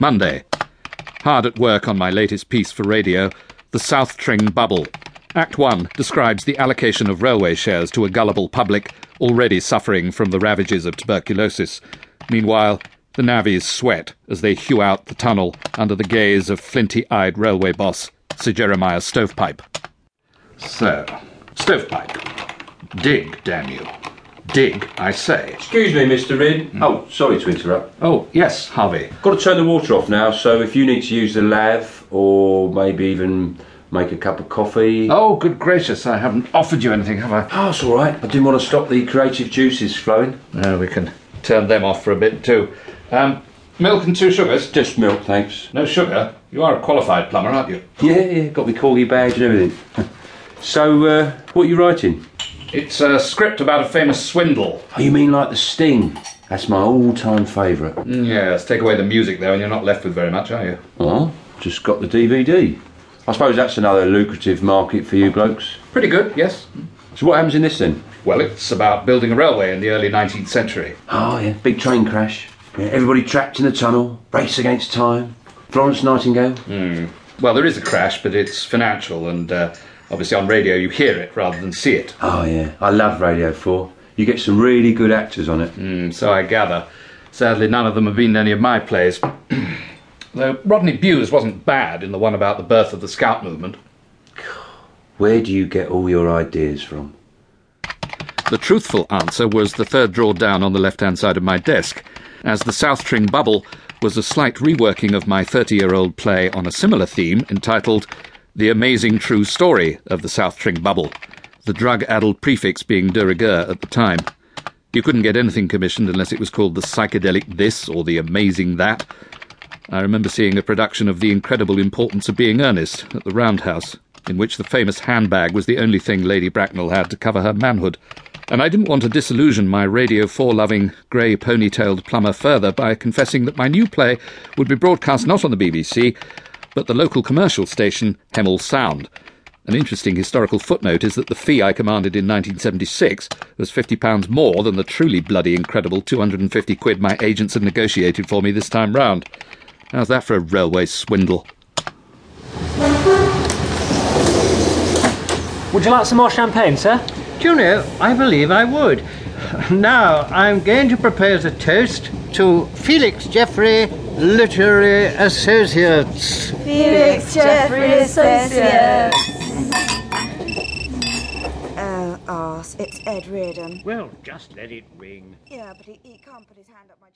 Monday. Hard at work on my latest piece for radio, The South Tring Bubble. Act 1 describes the allocation of railway shares to a gullible public already suffering from the ravages of tuberculosis. Meanwhile, the navvies sweat as they hew out the tunnel under the gaze of flinty eyed railway boss Sir Jeremiah Stovepipe. So, Stovepipe, dig, damn you. Dig, I say. Excuse me, Mr. Reed. Oh, sorry to interrupt. Oh, yes, Harvey. Got to turn the water off now, so if you need to use the lav or maybe even make a cup of coffee. Oh, good gracious, I haven't offered you anything, have I? Oh, it's all right. I didn't want to stop the creative juices flowing. No, we can turn them off for a bit too. Um, milk and two sugars? Just milk, thanks. No sugar? You are a qualified plumber, aren't you? Yeah, yeah, got my corgi badge and everything. so, uh, what are you writing? It's a script about a famous swindle. Oh, you mean like The Sting? That's my all-time favourite. Mm, yes, take away the music though, and you're not left with very much, are you? Oh, just got the DVD. I suppose that's another lucrative market for you blokes. Pretty good, yes. So what happens in this then? Well, it's about building a railway in the early 19th century. Oh yeah, big train crash. Yeah, everybody trapped in the tunnel, race against time. Florence Nightingale. Well, there is a crash, but it's financial, and uh, obviously on radio you hear it rather than see it. Oh yeah, I love Radio 4. You get some really good actors on it. Mm, so I gather. Sadly, none of them have been in any of my plays. Though Rodney Bewes wasn't bad in the one about the birth of the Scout movement. Where do you get all your ideas from? The truthful answer was the third drawer down on the left hand side of my desk, as the South Tring Bubble was a slight reworking of my 30 year old play on a similar theme entitled The Amazing True Story of the South Tring Bubble, the drug addled prefix being de rigueur at the time. You couldn't get anything commissioned unless it was called the psychedelic this or the amazing that. I remember seeing a production of The Incredible Importance of Being Earnest at the Roundhouse, in which the famous handbag was the only thing Lady Bracknell had to cover her manhood. And I didn't want to disillusion my Radio 4 loving, grey ponytailed plumber further by confessing that my new play would be broadcast not on the BBC, but the local commercial station, Hemel Sound. An interesting historical footnote is that the fee I commanded in 1976 was £50 more than the truly bloody incredible 250 quid my agents had negotiated for me this time round. How's that for a railway swindle? Would you like some more champagne, sir? Do you know, I believe I would. Now, I'm going to propose a toast to Felix Jeffrey Literary Associates. Felix Jeffrey Associates. Oh, arse, it's Ed Reardon. Well, just let it ring. Yeah, but he, he can't put his hand up my...